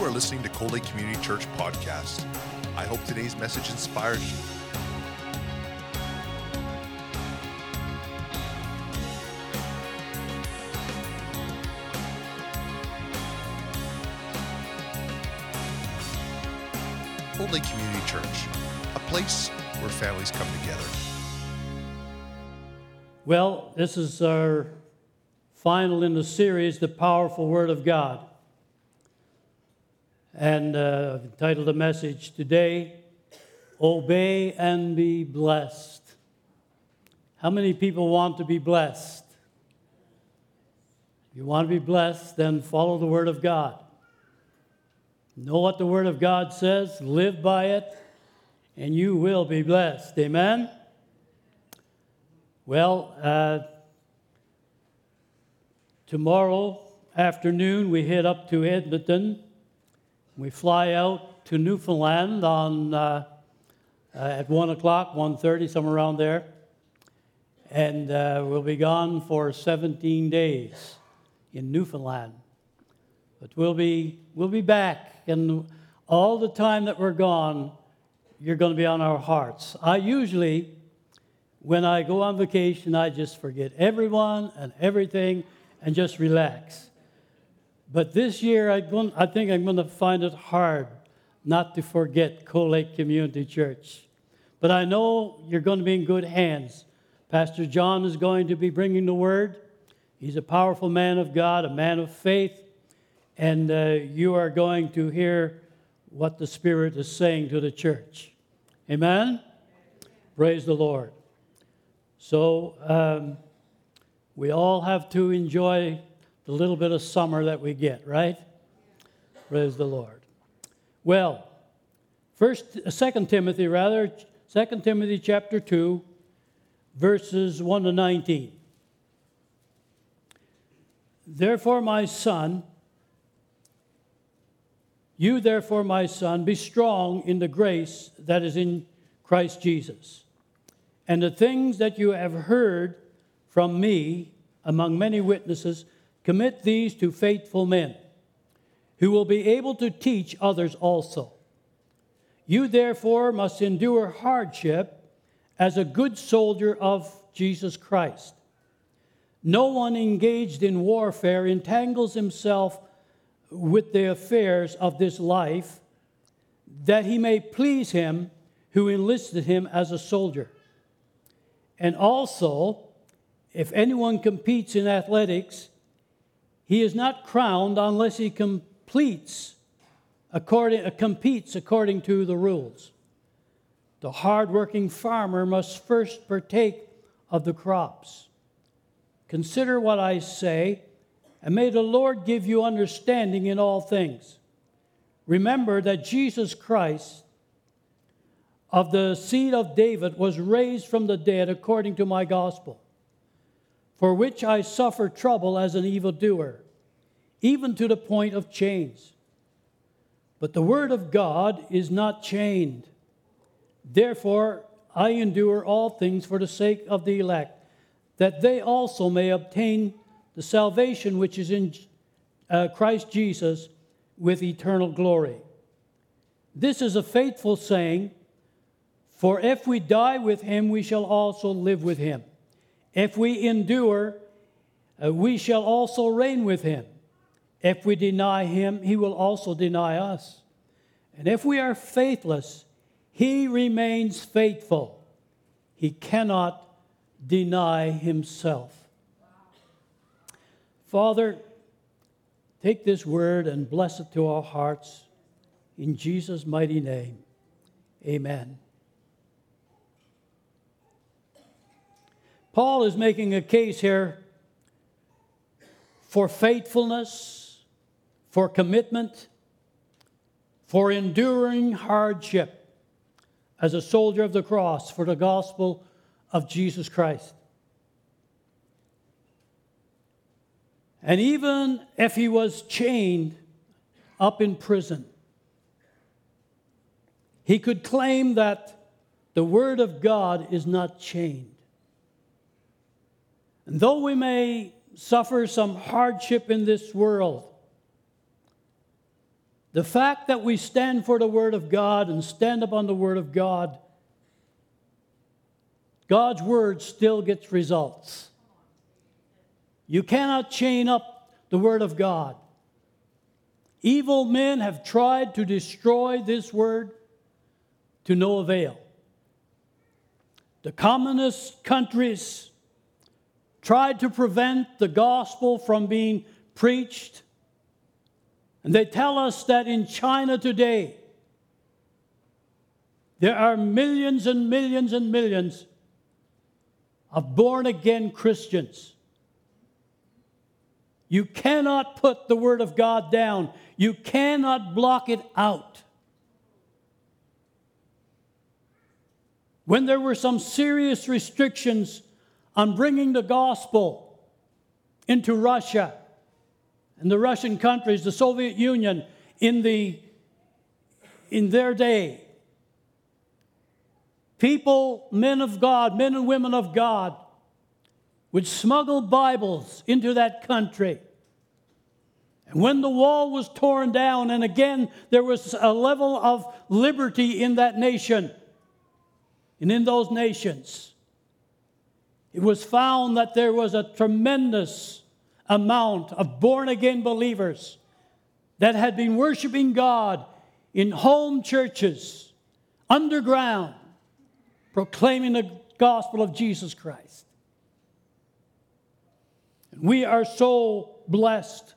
You are listening to Cold Lake Community Church podcast. I hope today's message inspires you. Cold Lake Community Church, a place where families come together. Well, this is our final in the series, The Powerful Word of God. And uh, I've entitled the message today, Obey and Be Blessed. How many people want to be blessed? If you want to be blessed, then follow the Word of God. Know what the Word of God says, live by it, and you will be blessed. Amen? Well, uh, tomorrow afternoon we head up to Edmonton. We fly out to Newfoundland on uh, uh, at one o'clock, 1.30, somewhere around there, and uh, we'll be gone for 17 days in Newfoundland. But we'll be we'll be back, and all the time that we're gone, you're going to be on our hearts. I usually when I go on vacation, I just forget everyone and everything and just relax. But this year, I, think I'm going to find it hard not to forget Cold Lake Community Church. But I know you're going to be in good hands. Pastor John is going to be bringing the word. He's a powerful man of God, a man of faith, and uh, you are going to hear what the Spirit is saying to the church. Amen? Praise the Lord. So um, we all have to enjoy the little bit of summer that we get, right? Praise the Lord. Well, first, uh, Second Timothy, rather, Second Timothy chapter two, verses one to nineteen. Therefore, my son, you therefore, my son, be strong in the grace that is in Christ Jesus. And the things that you have heard from me among many witnesses, commit these to faithful men who will be able to teach others also. You therefore must endure hardship as a good soldier of Jesus Christ. No one engaged in warfare entangles himself with the affairs of this life, that he may please him who enlisted him as a soldier. And also, if anyone competes in athletics, he is not crowned unless he completes according, uh, competes according to the rules. The hardworking farmer must first partake of the crops. Consider what I say, and may the Lord give you understanding in all things. Remember that Jesus Christ of the seed of David was raised from the dead according to my gospel, for which I suffer trouble as an evildoer, even to the point of chains. But the word of God is not chained. Therefore, I endure all things for the sake of the elect, that they also may obtain the salvation which is in uh, Christ Jesus with eternal glory. This is a faithful saying for if we die with him, we shall also live with him. If we endure, uh, we shall also reign with him. If we deny him, he will also deny us. And if we are faithless, he remains faithful. He cannot deny himself. Father, take this word and bless it to our hearts. In Jesus' mighty name, amen. Paul is making a case here for faithfulness, for commitment, for enduring hardship as a soldier of the cross for the gospel of Jesus Christ. And even if he was chained up in prison, he could claim that the Word of God is not chained. And though we may suffer some hardship in this world, the fact that we stand for the Word of God and stand upon the Word of God, God's Word still gets results. You cannot chain up the Word of God. Evil men have tried to destroy this Word to no avail. The communist countries tried to prevent the gospel from being preached. And they tell us that in China today, there are millions and millions and millions of born again Christians. You cannot put the Word of God down, you cannot block it out. When there were some serious restrictions on bringing the gospel into Russia and the Russian countries, the Soviet Union, in, the, in their day. People, men of God, men and women of God, would smuggle Bibles into that country. And when the wall was torn down, and again there was a level of liberty in that nation and in those nations, it was found that there was a tremendous amount of born again believers that had been worshiping God in home churches, underground, proclaiming the gospel of Jesus Christ. We are so blessed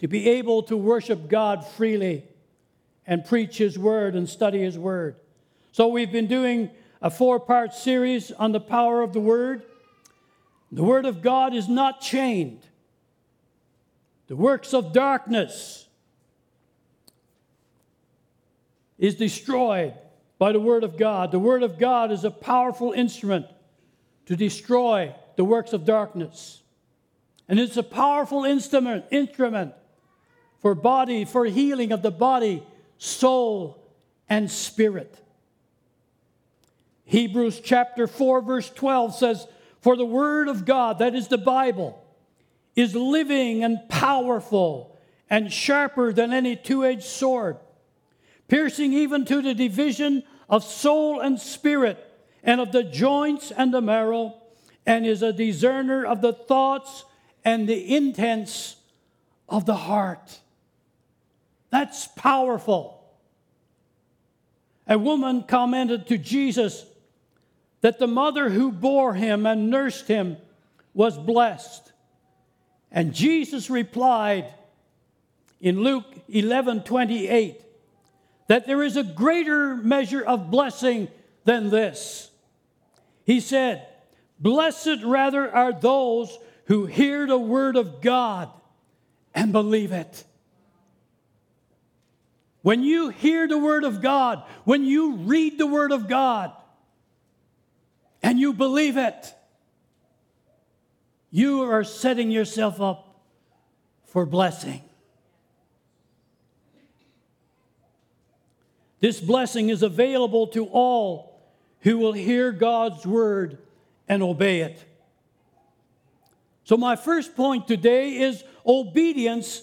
to be able to worship God freely and preach His word and study His word. So, we've been doing a four part series on the power of the Word. The Word of God is not chained. The works of darkness is destroyed by the Word of God. The Word of God is a powerful instrument to destroy the works of darkness. And it's a powerful instrument, instrument for body, for healing of the body, soul, and spirit. Hebrews chapter 4, verse 12 says, For the word of God, that is the Bible, is living and powerful and sharper than any two edged sword, piercing even to the division of soul and spirit, and of the joints and the marrow, and is a discerner of the thoughts and the intents of the heart. That's powerful. A woman commented to Jesus, that the mother who bore him and nursed him was blessed. And Jesus replied in Luke 11 28 that there is a greater measure of blessing than this. He said, Blessed rather are those who hear the word of God and believe it. When you hear the word of God, when you read the word of God, you believe it, you are setting yourself up for blessing. This blessing is available to all who will hear God's word and obey it. So, my first point today is obedience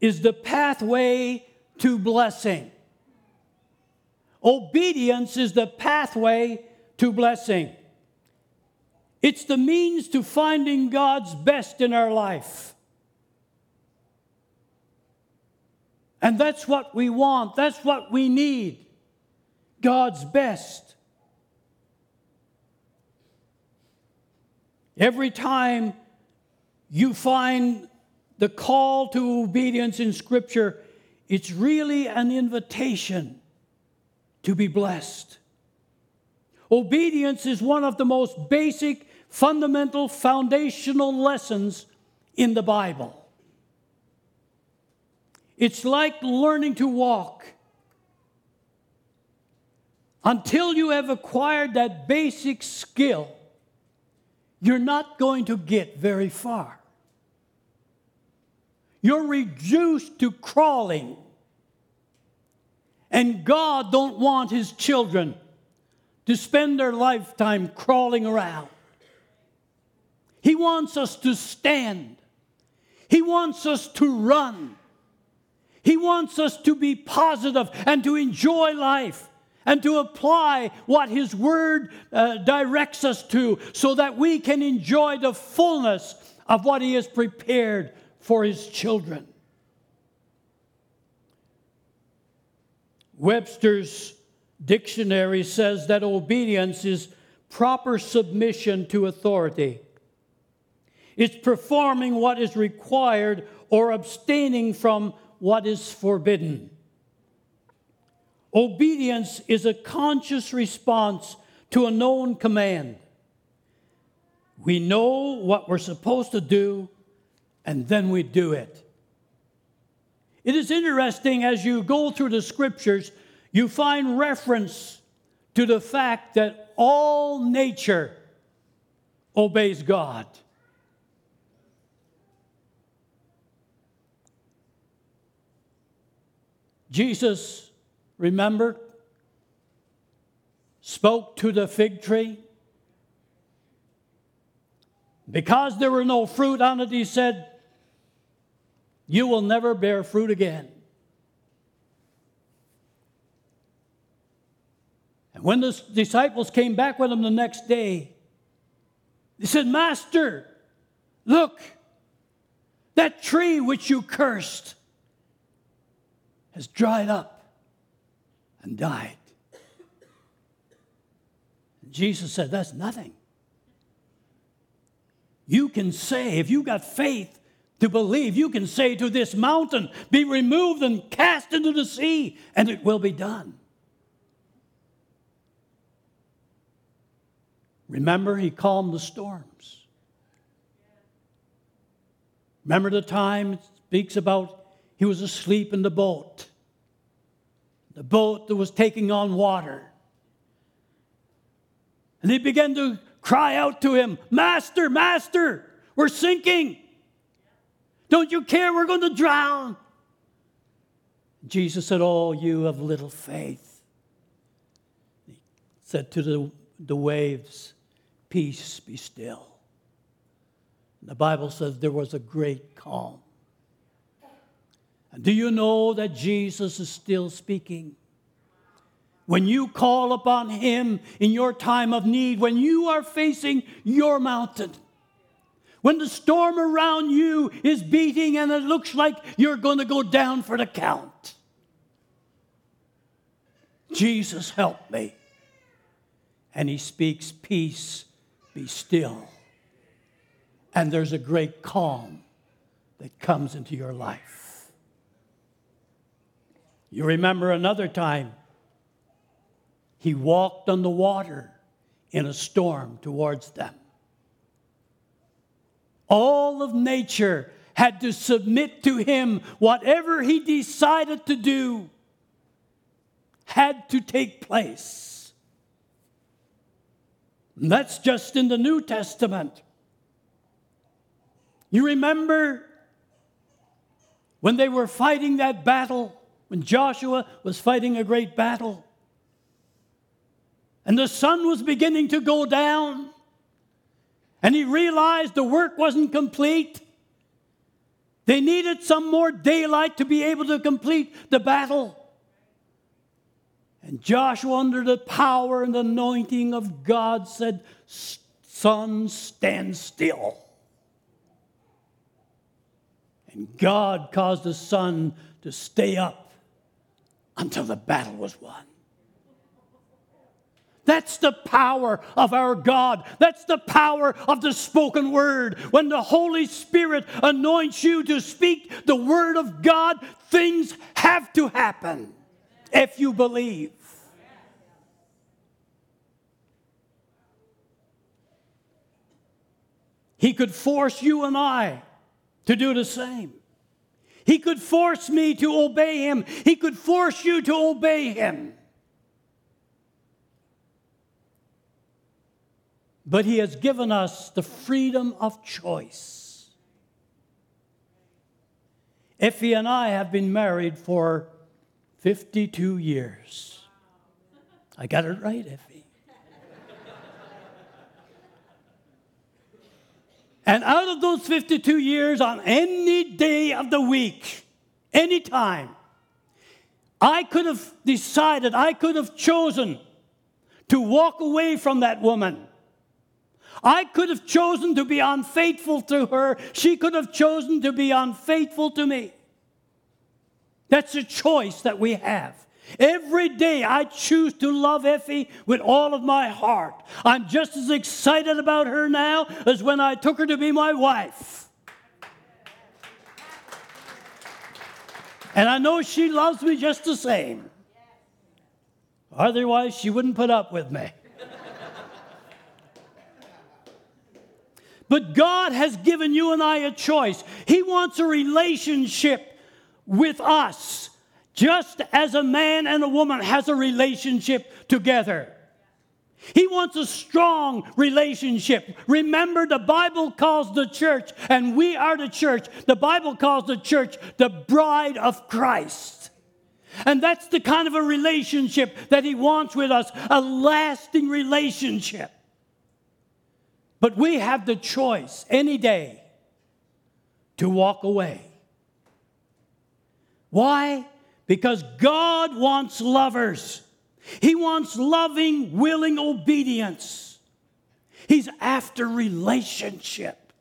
is the pathway to blessing. Obedience is the pathway to blessing. It's the means to finding God's best in our life. And that's what we want, that's what we need God's best. Every time you find the call to obedience in Scripture, it's really an invitation to be blessed. Obedience is one of the most basic fundamental foundational lessons in the Bible. It's like learning to walk. Until you have acquired that basic skill, you're not going to get very far. You're reduced to crawling. And God don't want his children to spend their lifetime crawling around. He wants us to stand. He wants us to run. He wants us to be positive and to enjoy life and to apply what His Word uh, directs us to so that we can enjoy the fullness of what He has prepared for His children. Webster's dictionary says that obedience is proper submission to authority. It's performing what is required or abstaining from what is forbidden. Obedience is a conscious response to a known command. We know what we're supposed to do, and then we do it. It is interesting as you go through the scriptures, you find reference to the fact that all nature obeys God. Jesus, remember, spoke to the fig tree. Because there were no fruit on it, he said, You will never bear fruit again. And when the disciples came back with him the next day, they said, Master, look, that tree which you cursed has dried up and died. Jesus said, That's nothing. You can say, if you got faith to believe, you can say to this mountain, Be removed and cast into the sea, and it will be done. Remember, he calmed the storms. Remember the time it speaks about he was asleep in the boat, the boat that was taking on water. And he began to cry out to him, Master, Master, we're sinking. Don't you care? We're going to drown. Jesus said, Oh, you of little faith. He said to the, the waves, Peace be still. The Bible says there was a great calm. Do you know that Jesus is still speaking? When you call upon Him in your time of need, when you are facing your mountain, when the storm around you is beating and it looks like you're going to go down for the count, Jesus, help me. And He speaks peace be still. And there's a great calm that comes into your life. You remember another time, he walked on the water in a storm towards them. All of nature had to submit to him. Whatever he decided to do had to take place. And that's just in the New Testament. You remember when they were fighting that battle, when Joshua was fighting a great battle, and the sun was beginning to go down, and he realized the work wasn't complete. They needed some more daylight to be able to complete the battle. And Joshua, under the power and anointing of God, said, Sun, stand still. And God caused the sun to stay up until the battle was won. That's the power of our God. That's the power of the spoken word. When the Holy Spirit anoints you to speak the word of God, things have to happen if you believe. He could force you and I to do the same. He could force me to obey him. He could force you to obey him. But he has given us the freedom of choice. Effie and I have been married for 52 years. I got it right, Effie. And out of those 52 years, on any day of the week, anytime. I could have decided, I could have chosen to walk away from that woman. I could have chosen to be unfaithful to her. She could have chosen to be unfaithful to me. That's a choice that we have. Every day I choose to love Effie with all of my heart. I'm just as excited about her now as when I took her to be my wife. And I know she loves me just the same. Otherwise, she wouldn't put up with me. but God has given you and I a choice. He wants a relationship with us, just as a man and a woman has a relationship together. He wants a strong relationship. Remember, the Bible calls the church, and we are the church. The Bible calls the church the bride of Christ. And that's the kind of a relationship that He wants with us a lasting relationship. But we have the choice any day to walk away. Why? Because God wants lovers. He wants loving, willing obedience. He's after relationship.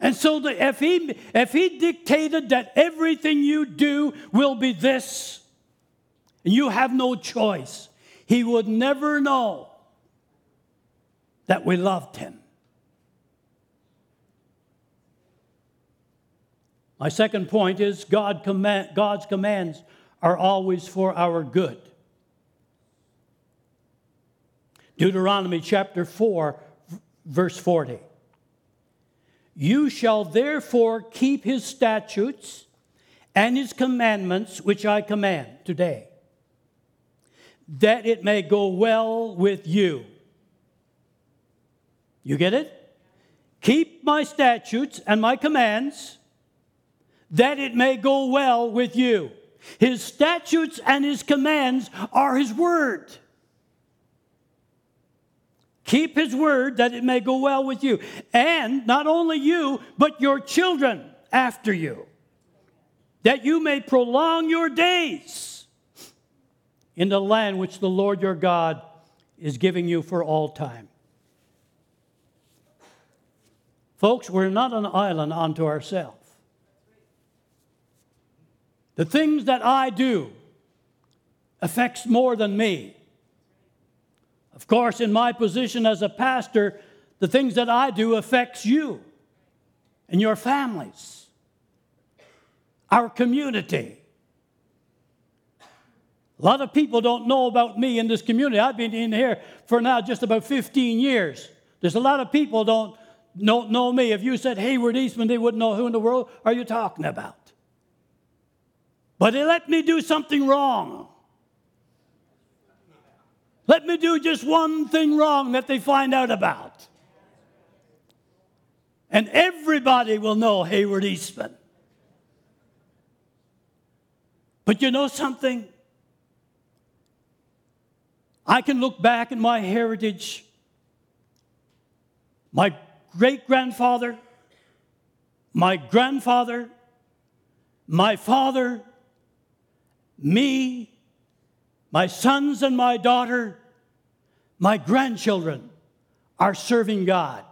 And so the, if, he, if he dictated that everything you do will be this, and you have no choice, he would never know that we loved him. My second point is God command, God's commands are always for our good. Deuteronomy chapter 4, verse 40. You shall therefore keep his statutes and his commandments, which I command today, that it may go well with you. You get it? Keep my statutes and my commands that it may go well with you. His statutes and his commands are his word. Keep his word that it may go well with you. And not only you, but your children after you, that you may prolong your days in the land which the Lord your God is giving you for all time. Folks, we're not an island unto ourselves. The things that I do affects more than me. Of course, in my position as a pastor, the things that I do affects you and your families, our community. A lot of people don't know about me in this community. I've been in here for now just about 15 years. There's a lot of people don't don't know me. If you said Hayward Eastman, they wouldn't know who in the world are you talking about. But they let me do something wrong. Let me do just one thing wrong that they find out about. And everybody will know Hayward Eastman. But you know something? I can look back in my heritage. My great grandfather, my grandfather, my father, me, my sons and my daughter, my grandchildren are serving God.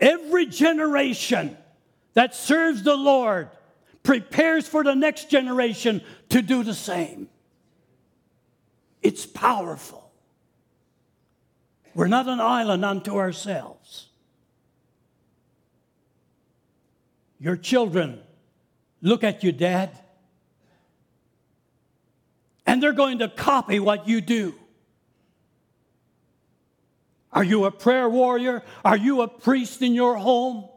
Every generation that serves the Lord prepares for the next generation to do the same. It's powerful. We're not an island unto ourselves. Your children look at you, Dad, and they're going to copy what you do. Are you a prayer warrior? Are you a priest in your home?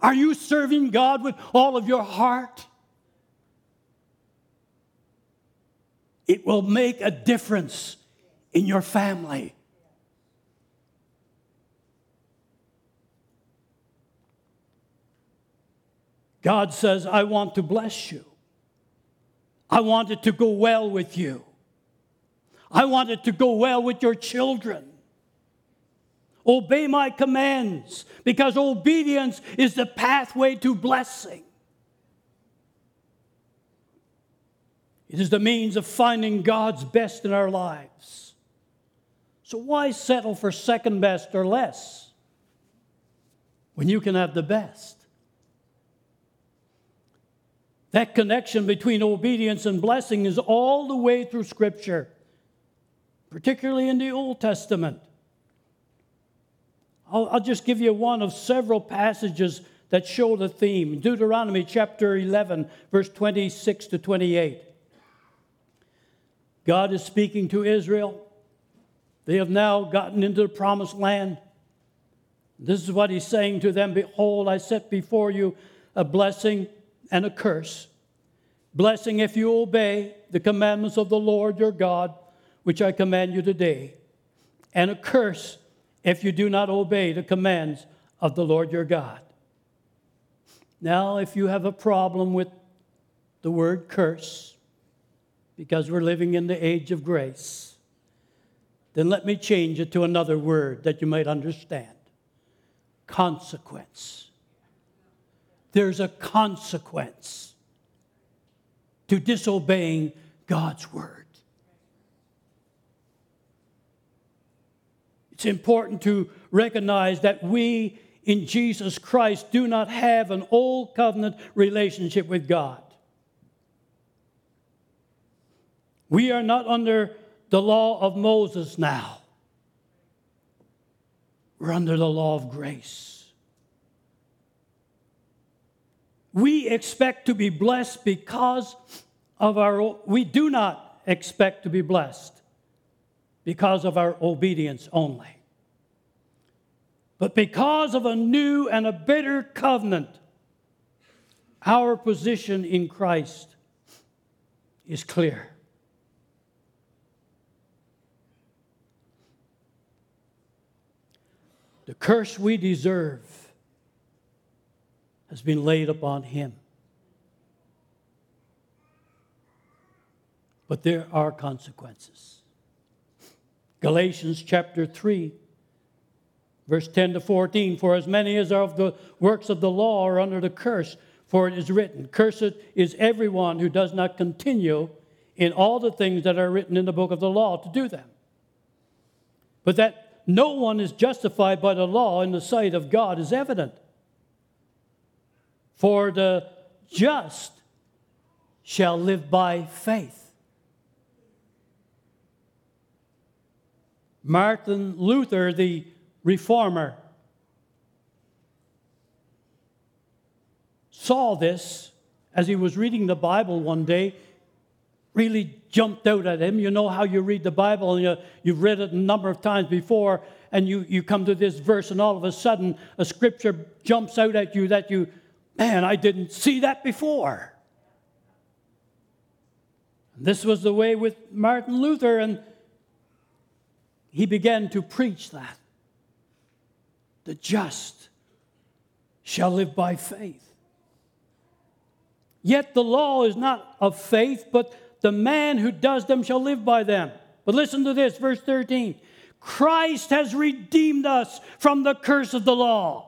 Are you serving God with all of your heart? It will make a difference in your family. God says, I want to bless you. I want it to go well with you. I want it to go well with your children. Obey my commands because obedience is the pathway to blessing. It is the means of finding God's best in our lives. So, why settle for second best or less when you can have the best? That connection between obedience and blessing is all the way through Scripture, particularly in the Old Testament. I'll, I'll, just give you one of several passages that show the theme Deuteronomy chapter 11, verse 26 to 28. God is speaking to Israel. They have now gotten into the promised land. This is what he's saying to them Behold, I set before you a blessing and a curse. Blessing if you obey the commandments of the Lord your God, which I command you today, and a curse if you do not obey the commands of the Lord your God. Now, if you have a problem with the word curse, because we're living in the age of grace, then let me change it to another word that you might understand consequence. There's a consequence to disobeying God's word. It's important to recognize that we in Jesus Christ do not have an old covenant relationship with God. We are not under the law of Moses now. We're under the law of grace. We expect to be blessed because of our, we do not expect to be blessed because of our obedience only. But because of a new and a better covenant, our position in Christ is clear. The curse we deserve has been laid upon him. But there are consequences. Galatians chapter 3, verse 10 to 14 For as many as are of the works of the law are under the curse, for it is written, Cursed is everyone who does not continue in all the things that are written in the book of the law to do them. But that no one is justified by the law in the sight of God is evident. For the just shall live by faith. Martin Luther, the reformer, saw this as he was reading the Bible one day really jumped out at him. You know how you read the Bible, and you, you've read it a number of times before, and you, you come to this verse, and all of a sudden a scripture jumps out at you that you, man, I didn't see that before. This was the way with Martin Luther, and he began to preach that. The just shall live by faith. Yet the law is not of faith, but the man who does them shall live by them. But listen to this, verse 13. Christ has redeemed us from the curse of the law,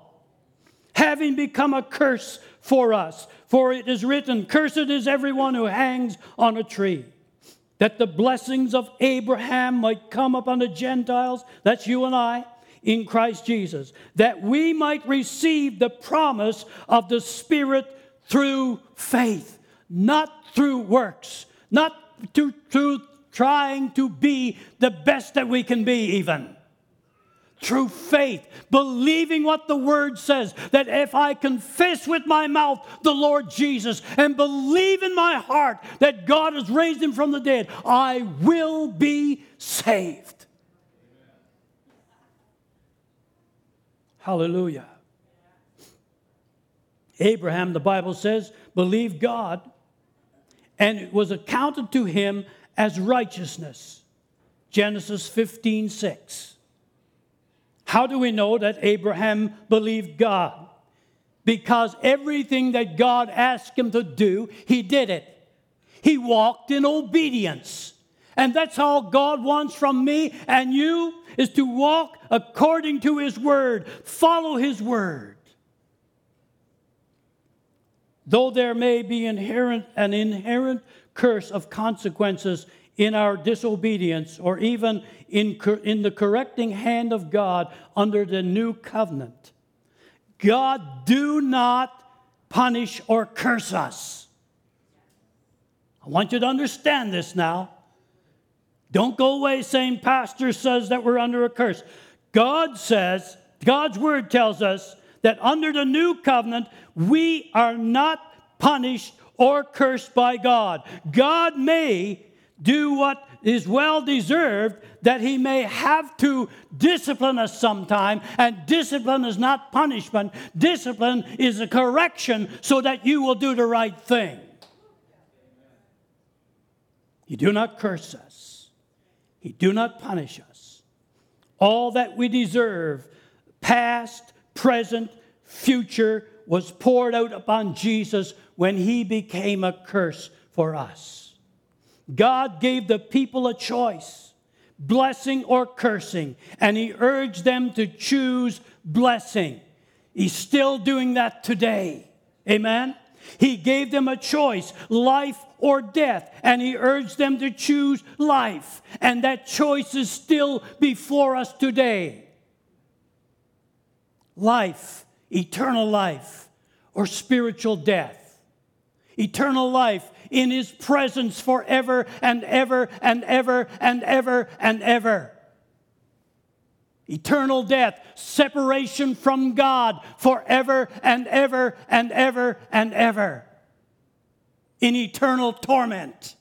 having become a curse for us. For it is written, Cursed is everyone who hangs on a tree, that the blessings of Abraham might come upon the Gentiles, that's you and I, in Christ Jesus, that we might receive the promise of the Spirit through faith, not through works not through, to trying to be the best that we can be, even. Through faith, believing what the word says, that if I confess with my mouth the Lord Jesus and believe in my heart that God has raised him from the dead, I will be saved. Hallelujah. Abraham, the Bible says, believed God and it was accounted to him as righteousness. Genesis 15 6. How do we know that Abraham believed God? Because everything that God asked him to do, he did it. He walked in obedience. And that's all God wants from me and you is to walk according to His Word, follow His Word. Though there may be inherent, an inherent curse of consequences in our disobedience or even in, in the correcting hand of God under the new covenant, God do not punish or curse us. I want you to understand this now. Don't go away saying, Pastor says that we're under a curse. God says, God's word tells us that under the new covenant, we are not punished or cursed by God. God may do what is well deserved, that He may have to discipline us sometime. And discipline is not punishment, discipline is a correction so that you will do the right thing. He do not curse us. He do not punish us. All that we deserve, past, present, future, was poured out upon Jesus when he became a curse for us. God gave the people a choice, blessing or cursing, and he urged them to choose blessing. He's still doing that today. Amen. He gave them a choice, life or death, and he urged them to choose life. And that choice is still before us today. Life, eternal life, or spiritual death. Eternal life in his presence forever and ever and ever and ever and ever. Eternal death, separation from God forever and ever and ever and ever. In eternal torment,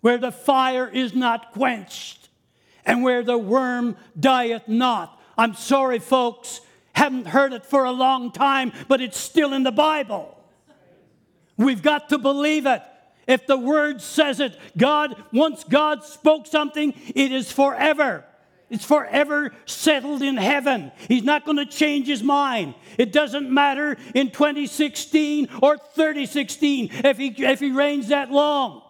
where the fire is not quenched and where the worm dieth not. I'm sorry, folks, haven't heard it for a long time, but it's still in the Bible. We've got to believe it. If the word says it, God, once God spoke something, it is forever. It's forever settled in heaven. He's not going to change his mind. It doesn't matter in 2016 or 3016 if he, if he reigns that long.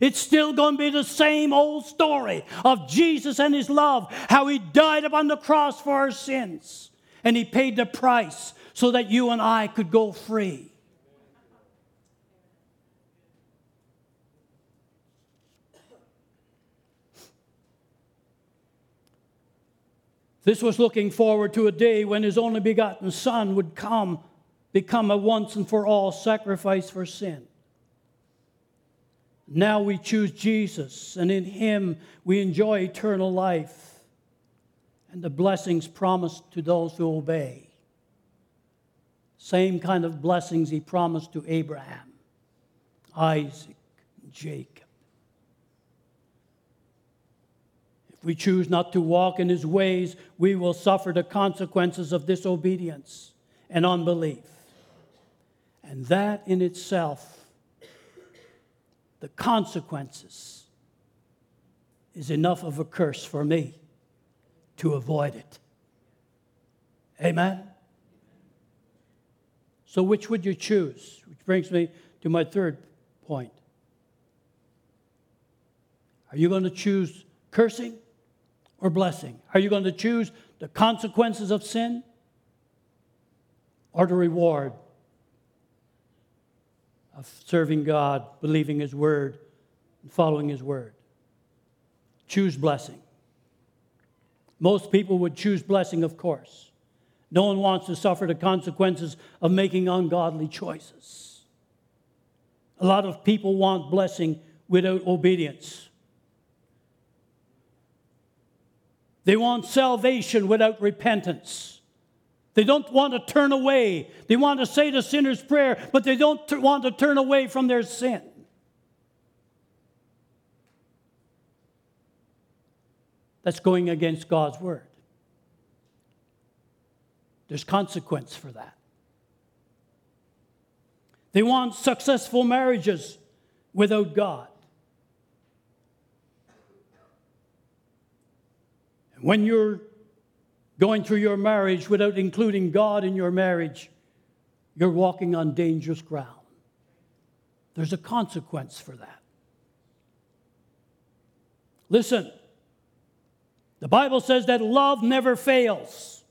It's still going to be the same old story of Jesus and his love, how he died upon the cross for our sins, and he paid the price so that you and I could go free. This was looking forward to a day when his only begotten Son would come, become a once and for all sacrifice for sin. Now we choose Jesus, and in him we enjoy eternal life and the blessings promised to those who obey. Same kind of blessings he promised to Abraham, Isaac, Jacob. We choose not to walk in his ways, we will suffer the consequences of disobedience and unbelief. And that in itself, the consequences, is enough of a curse for me to avoid it. Amen? So, which would you choose? Which brings me to my third point. Are you going to choose cursing or blessing? Are you going to choose the consequences of sin or the reward of serving God, believing His word, and following His word? Choose blessing. Most people would choose blessing, of course. No one wants to suffer the consequences of making ungodly choices. A lot of people want blessing without obedience. They want salvation without repentance. They don't want to turn away. They want to say the sinner's prayer, but they don't t- want to turn away from their sin. That's going against God's word. There's consequence for that. They want successful marriages without God. When you're going through your marriage without including God in your marriage, you're walking on dangerous ground. There's a consequence for that. Listen, the Bible says that love never fails.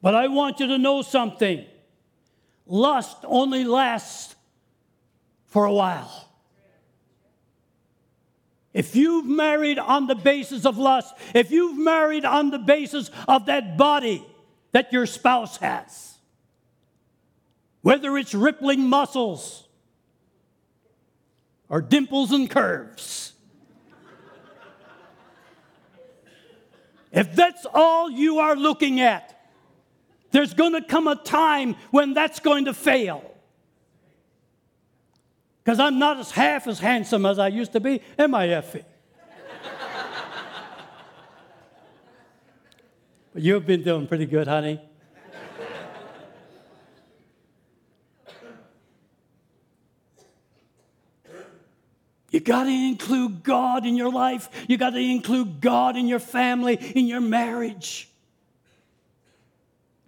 But I want you to know something lust only lasts for a while. If you've married on the basis of lust, if you've married on the basis of that body that your spouse has, whether it's rippling muscles or dimples and curves, if that's all you are looking at, there's going to come a time when that's going to fail because I'm not as half as handsome as I used to be, am I, Effie? but you've been doing pretty good, honey. You got to include God in your life. You got to include God in your family, in your marriage.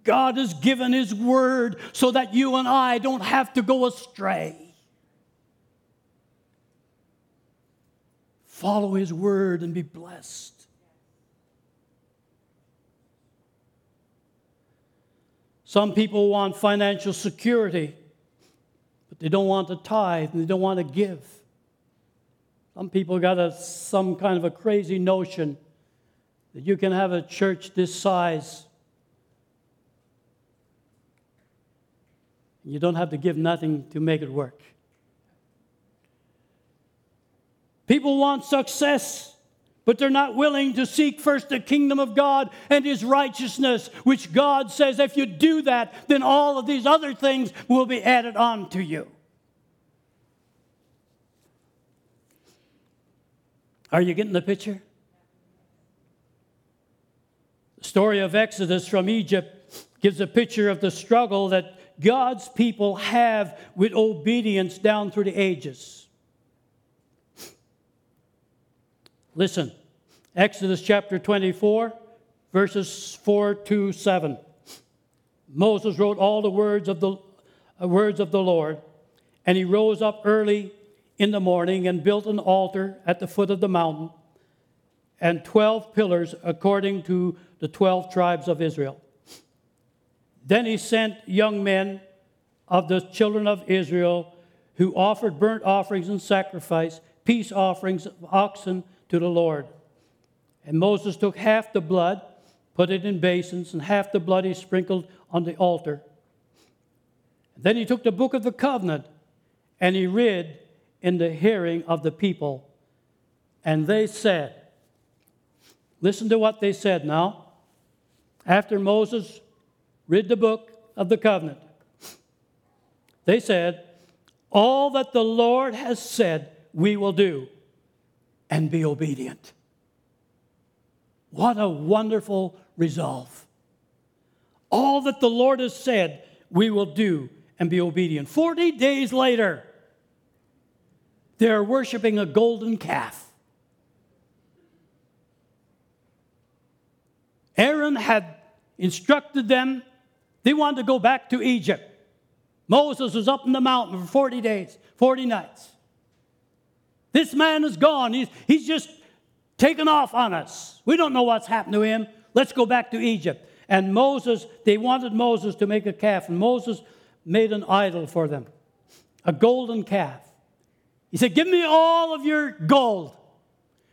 God has given His word so that you and I don't have to go astray. Follow his word and be blessed. Some people want financial security, but they don't want to tithe and they don't want to give. Some people got a, some kind of a crazy notion that you can have a church this size. and You don't have to give nothing to make it work. People want success, but they're not willing to seek first the kingdom of God and his righteousness, which God says if you do that, then all of these other things will be added on to you. Are you getting the picture? The story of Exodus from Egypt gives a picture of the struggle that God's people have with obedience down through the ages. Listen, Exodus chapter 24, verses 4 to 7. Moses wrote all the words of the uh, words of the Lord, and he rose up early in the morning and built an altar at the foot of the mountain and 12 pillars according to the 12 tribes of Israel. Then he sent young men of the children of Israel who offered burnt offerings and sacrifice, peace offerings of oxen to the Lord. And Moses took half the blood, put it in basins, and half the blood he sprinkled on the altar. Then he took the book of the covenant and he read in the hearing of the people. And they said, Listen to what they said now. After Moses read the book of the covenant, they said, All that the Lord has said, we will do and be obedient. What a wonderful resolve. All that the Lord has said, we will do and be obedient. 40 days later, they're worshiping a golden calf. Aaron had instructed them, they wanted to go back to Egypt. Moses was up in the mountain for 40 days, 40 nights. This man is gone. He's, he's just taken off on us. We don't know what's happened to him. Let's go back to Egypt. And Moses, they wanted Moses to make a calf, and Moses made an idol for them, a golden calf. He said, Give me all of your gold,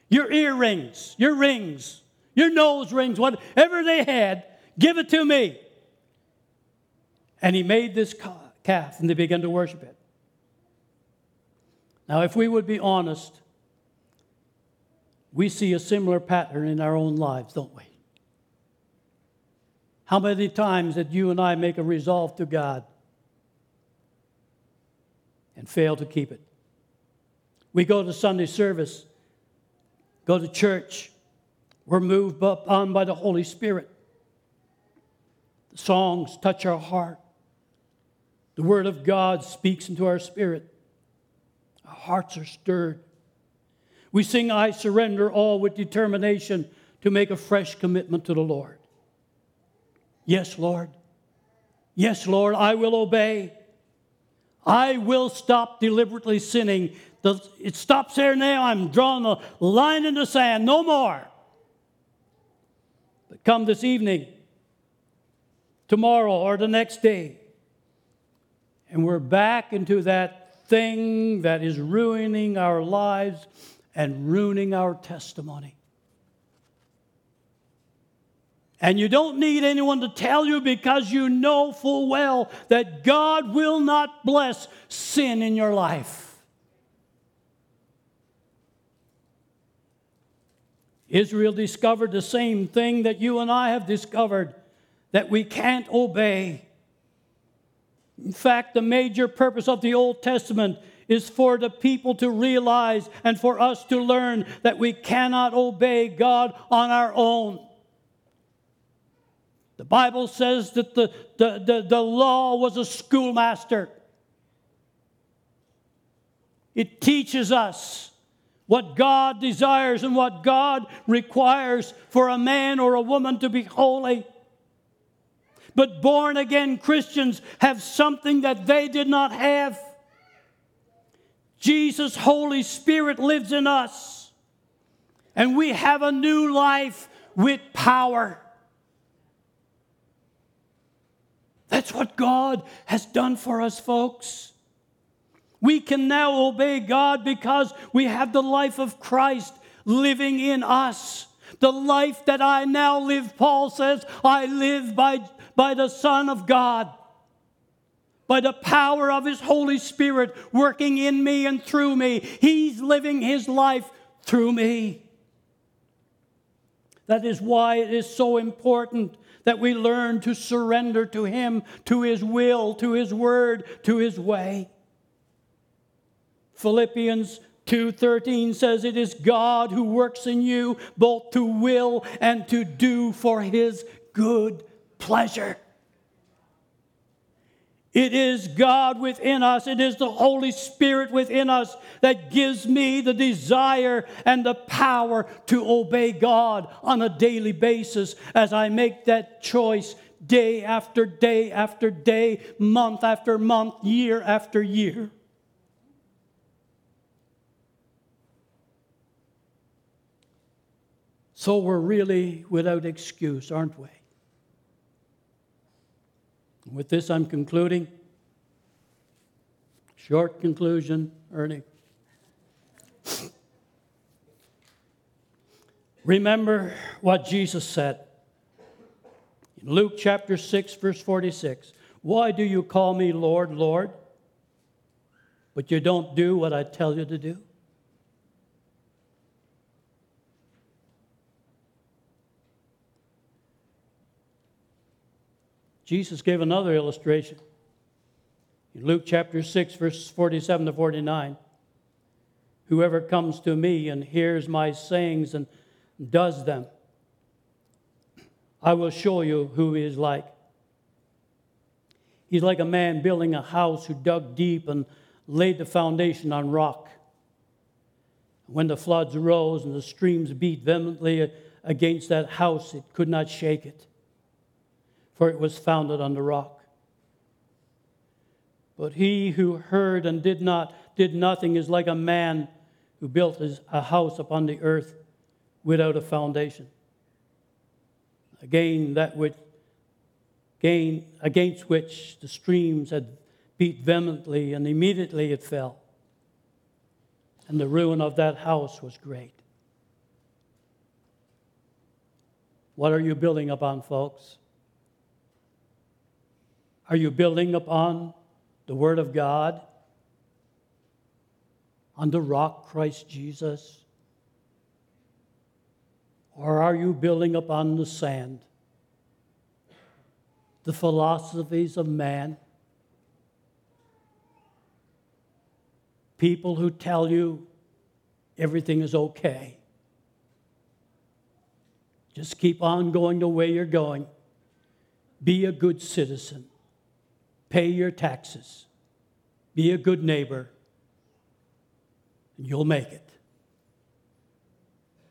your earrings, your rings, your nose rings, whatever they had, give it to me. And he made this calf, and they began to worship it. Now, if we would be honest, we see a similar pattern in our own lives, don't we? How many times did you and I make a resolve to God and fail to keep it? We go to Sunday service, go to church, we're moved up on by the Holy Spirit. The songs touch our heart. The Word of God speaks into our spirit hearts are stirred. We sing, I surrender all with determination to make a fresh commitment to the Lord. Yes, Lord. Yes, Lord, I will obey. I will stop deliberately sinning it stops there now. I'm drawing a line in the sand. No more. But come this evening, tomorrow, or the next day, and we're back into that thing that is ruining our lives and ruining our testimony. And you don't need anyone to tell you because you know full well that God will not bless sin in your life. Israel discovered the same thing that you and I have discovered that we can't obey. In fact, the major purpose of the Old Testament is for the people to realize and for us to learn that we cannot obey God on our own. The Bible says that the, the, the, the law was a schoolmaster. It teaches us what God desires and what God requires for a man or a woman to be holy. But born again Christians have something that they did not have. Jesus' Holy Spirit lives in us, and we have a new life with power. That's what God has done for us, folks. We can now obey God because we have the life of Christ living in us. The life that I now live, Paul says, I live by, by the Son of God, by the power of His Holy Spirit working in me and through me. He's living His life through me. That is why it is so important that we learn to surrender to Him, to His will, to His word, to His way. Philippians 2:13 says it is God who works in you both to will and to do for his good pleasure. It is God within us, it is the Holy Spirit within us that gives me the desire and the power to obey God on a daily basis as I make that choice day after day after day, month after month, year after year. So we're really without excuse, aren't we? With this, I'm concluding. Short conclusion, Ernie. Remember what Jesus said in Luke chapter 6, verse 46. Why do you call me Lord, Lord, but you don't do what I tell you to do? Jesus gave another illustration. In Luke chapter 6, verse 47 to 49, whoever comes to me and hears my sayings and does them, I will show you who he is like. He's like a man building a house who dug deep and laid the foundation on rock. When the floods rose and the streams beat vehemently against that house, it could not shake it for it was founded on the rock. But he who heard and did not did nothing is like a man who built his, a house upon the earth without a foundation. Again, that which gain, against which the streams had beat vehemently, and immediately it fell. And the ruin of that house was great. What are you building upon, folks? Are you building upon the Word of God? On the rock, Christ Jesus? Or are you building upon the sand? The philosophies of man? People who tell you everything is okay. Just keep on going the way you're going. Be a good citizen pay your taxes, be a good neighbor, and you'll make it.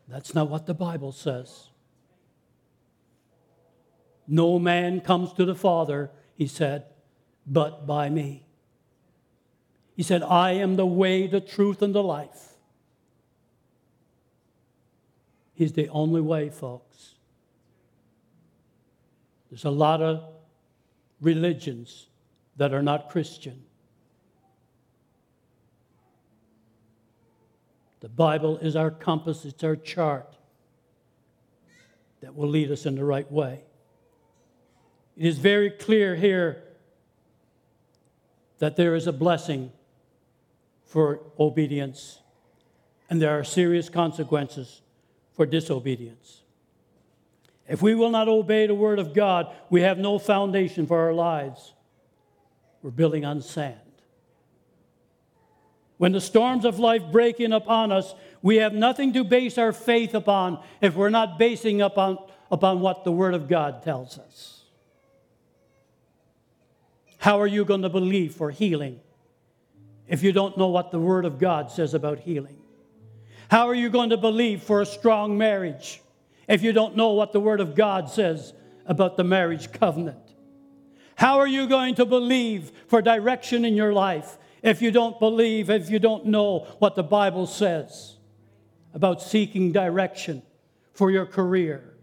That's not what the Bible says. No man comes to the Father, he said, but by me. He said, I am the way, the truth, and the life. He's the only way, folks. There's a lot of religions that are not Christian. The Bible is our compass, it's our chart that will lead us in the right way. It is very clear here that there is a blessing for obedience, and there are serious consequences for disobedience. If we will not obey the word of God, we have no foundation for our lives. We're building on sand. When the storms of life break in upon us, we have nothing to base our faith upon if we're not basing upon, upon what the Word of God tells us. How are you going to believe for healing if you don't know what the Word of God says about healing? How are you going to believe for a strong marriage if you don't know what the Word of God says about the marriage covenant? How are you going to believe for direction in your life if you don't believe, if you don't know what the Bible says about seeking direction for your career?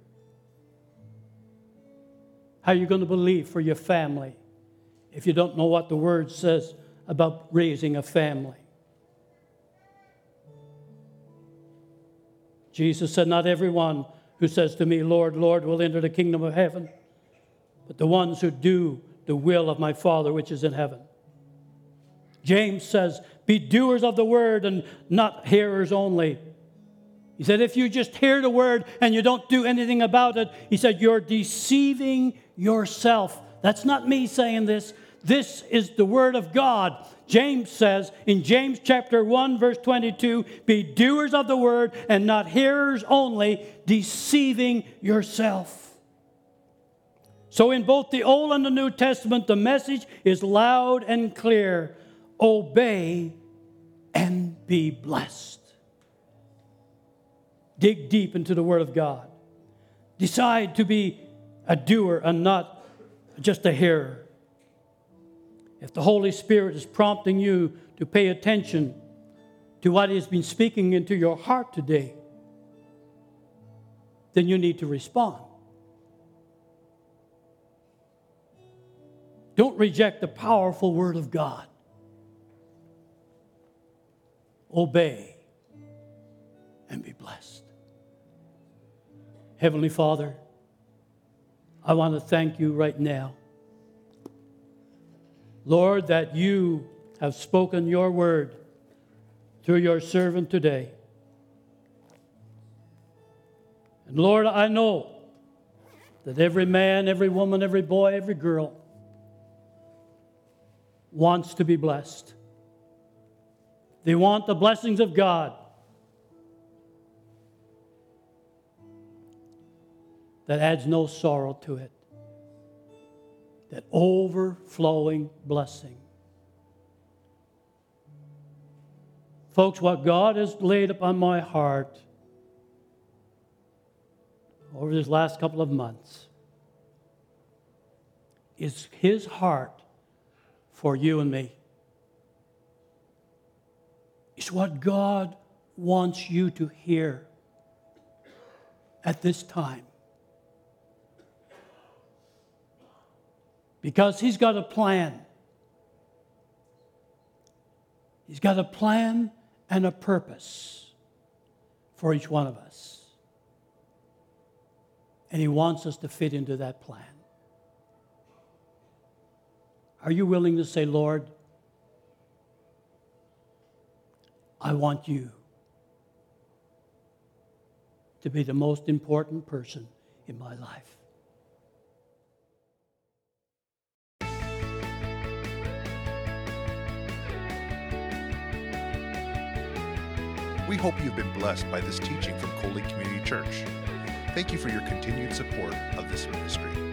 How are you going to believe for your family if you don't know what the Word says about raising a family? Jesus said, Not everyone who says to me, Lord, Lord, will enter the kingdom of heaven, but the ones who do the will of my Father which is in heaven. James says, Be doers of the word and not hearers only. He said, If you just hear the word and you don't do anything about it, he said, You're deceiving yourself. That's not me saying this. This is the word of God. James says in James chapter 1 verse 22, be doers of the word and not hearers only, deceiving yourself. So in both the Old and the New Testament the message is loud and clear. Obey and be blessed. Dig deep into the word of God. Decide to be a doer and not just a hearer. If the Holy Spirit is prompting you to pay attention to what He has been speaking into your heart today, then you need to respond. Don't reject the powerful Word of God. Obey and be blessed. Heavenly Father, I want to thank you right now Lord, that you have spoken your word through your servant today. And Lord, I know that every man, every woman, every boy, every girl wants to be blessed. They want the blessings of God. That adds no sorrow to it that overflowing blessing. Folks, what God has laid upon my heart over this last couple of months is His heart for you and me. It's what God wants you to hear at this time. because He's got a plan. He's got a plan and a purpose for each one of us. And He wants us to fit into that plan. Are you willing to say, Lord, I want you to be the most important person in my life? We hope you've been blessed by this teaching from Coley Community Church. Thank you for your continued support of this ministry.